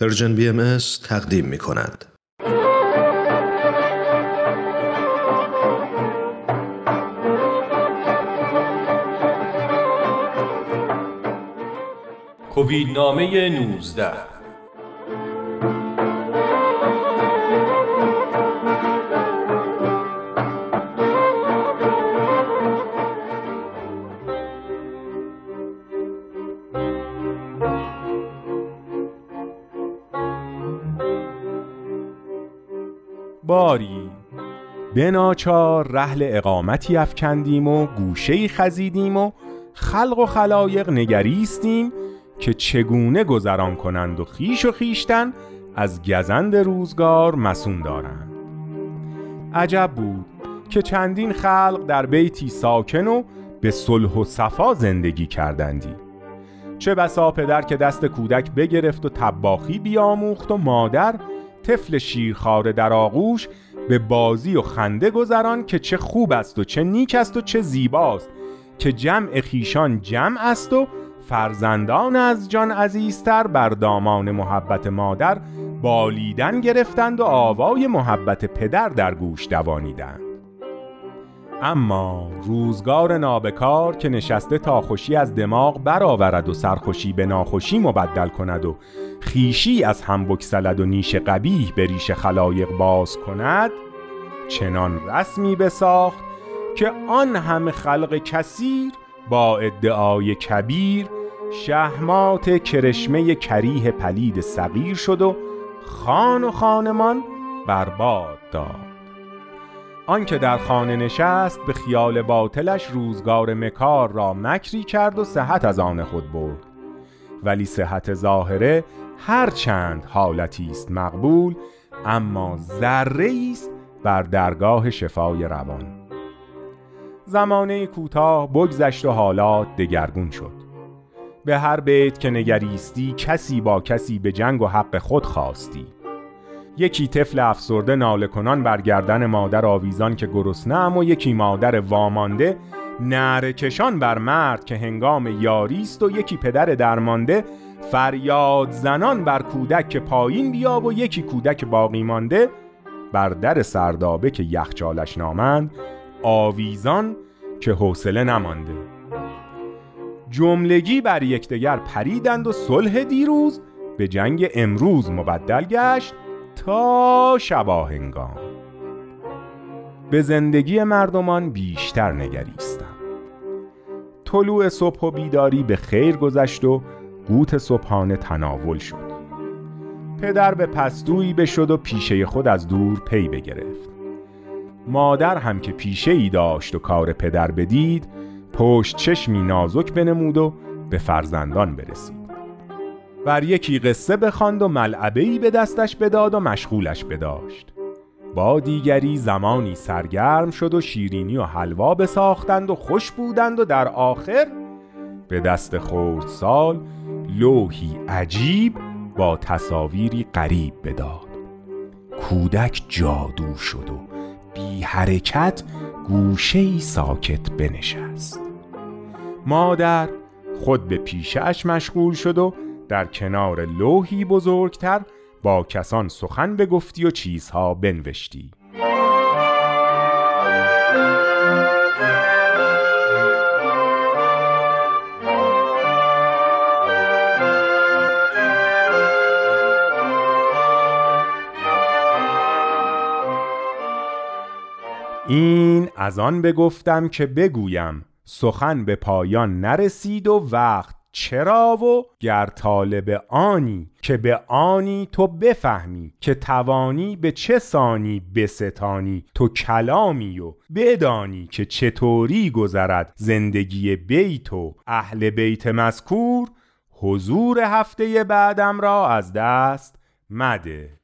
پرژن بی ام تقدیم می کند. کووید نامه 19 باری. به ناچار رحل اقامتی افکندیم و گوشه خزیدیم و خلق و خلایق نگریستیم که چگونه گذران کنند و خیش و خیشتن از گزند روزگار مسون دارند. عجب بود که چندین خلق در بیتی ساکن و به صلح و صفا زندگی کردندی. چه بسا پدر که دست کودک بگرفت و تباخی بیاموخت و مادر طفل شیرخواره در آغوش به بازی و خنده گذران که چه خوب است و چه نیک است و چه زیباست که جمع خیشان جمع است و فرزندان از جان عزیزتر بر دامان محبت مادر بالیدن گرفتند و آوای محبت پدر در گوش دوانیدند. اما روزگار نابکار که نشسته تا خوشی از دماغ برآورد و سرخوشی به ناخوشی مبدل کند و خیشی از هم بکسلد و نیش قبیح به ریش خلایق باز کند چنان رسمی بساخت که آن همه خلق کثیر با ادعای کبیر شهمات کرشمه کریه پلید صغیر شد و خان و خانمان برباد داد. آنکه در خانه نشست به خیال باطلش روزگار مکار را مکری کرد و صحت از آن خود برد. ولی صحت ظاهره هر چند حالتی است مقبول اما ذره است بر درگاه شفای روان. زمانه کوتاه بگذشت و حالات دگرگون شد. به هر بیت که نگریستی کسی با کسی به جنگ و حق خود خواستی. یکی طفل افسرده ناله کنان بر گردن مادر آویزان که گرسنه و یکی مادر وامانده نعره کشان بر مرد که هنگام یاریست و یکی پدر درمانده فریاد زنان بر کودک که پایین بیا و یکی کودک باقی مانده بر در سردابه که یخچالش نامند آویزان که حوصله نمانده. جملگی بر یکدیگر پریدند و صلح دیروز به جنگ امروز مبدل گشت. تا شباهنگام. به زندگی مردمان بیشتر نگریستم. طلوع صبح و بیداری به خیر گذشت و قوت صبحانه تناول شد. پدر به پستویی بشد و پیشه خود از دور پی بگرفت. مادر هم که پیشه ای داشت و کار پدر بدید پشت چشمی نازک بنمود و به فرزندان برسید. بر یکی قصه بخواند و ملعبه ای به دستش بداد و مشغولش بداشت. با دیگری زمانی سرگرم شد و شیرینی و حلوا بساختند و خوش بودند و در آخر به دست خورد سال لوحی عجیب با تصاویری غریب بداد. کودک جادو شد و بی حرکت گوشه ساکت بنشست. مادر خود به پیشش مشغول شد و در کنار لوحی بزرگتر با کسان سخن بگفتی و چیزها بنوشتی. این از آن بگفتم که بگویم سخن به پایان نرسید و وقت چرا و گر طالب آنی که به آنی تو بفهمی که توانی به چه سانی بستانی؟ تو کلامی و بدانی که چطوری گذرد زندگی بیت و اهل بیت مذکور؟ حضور هفته بعدم را از دست مده.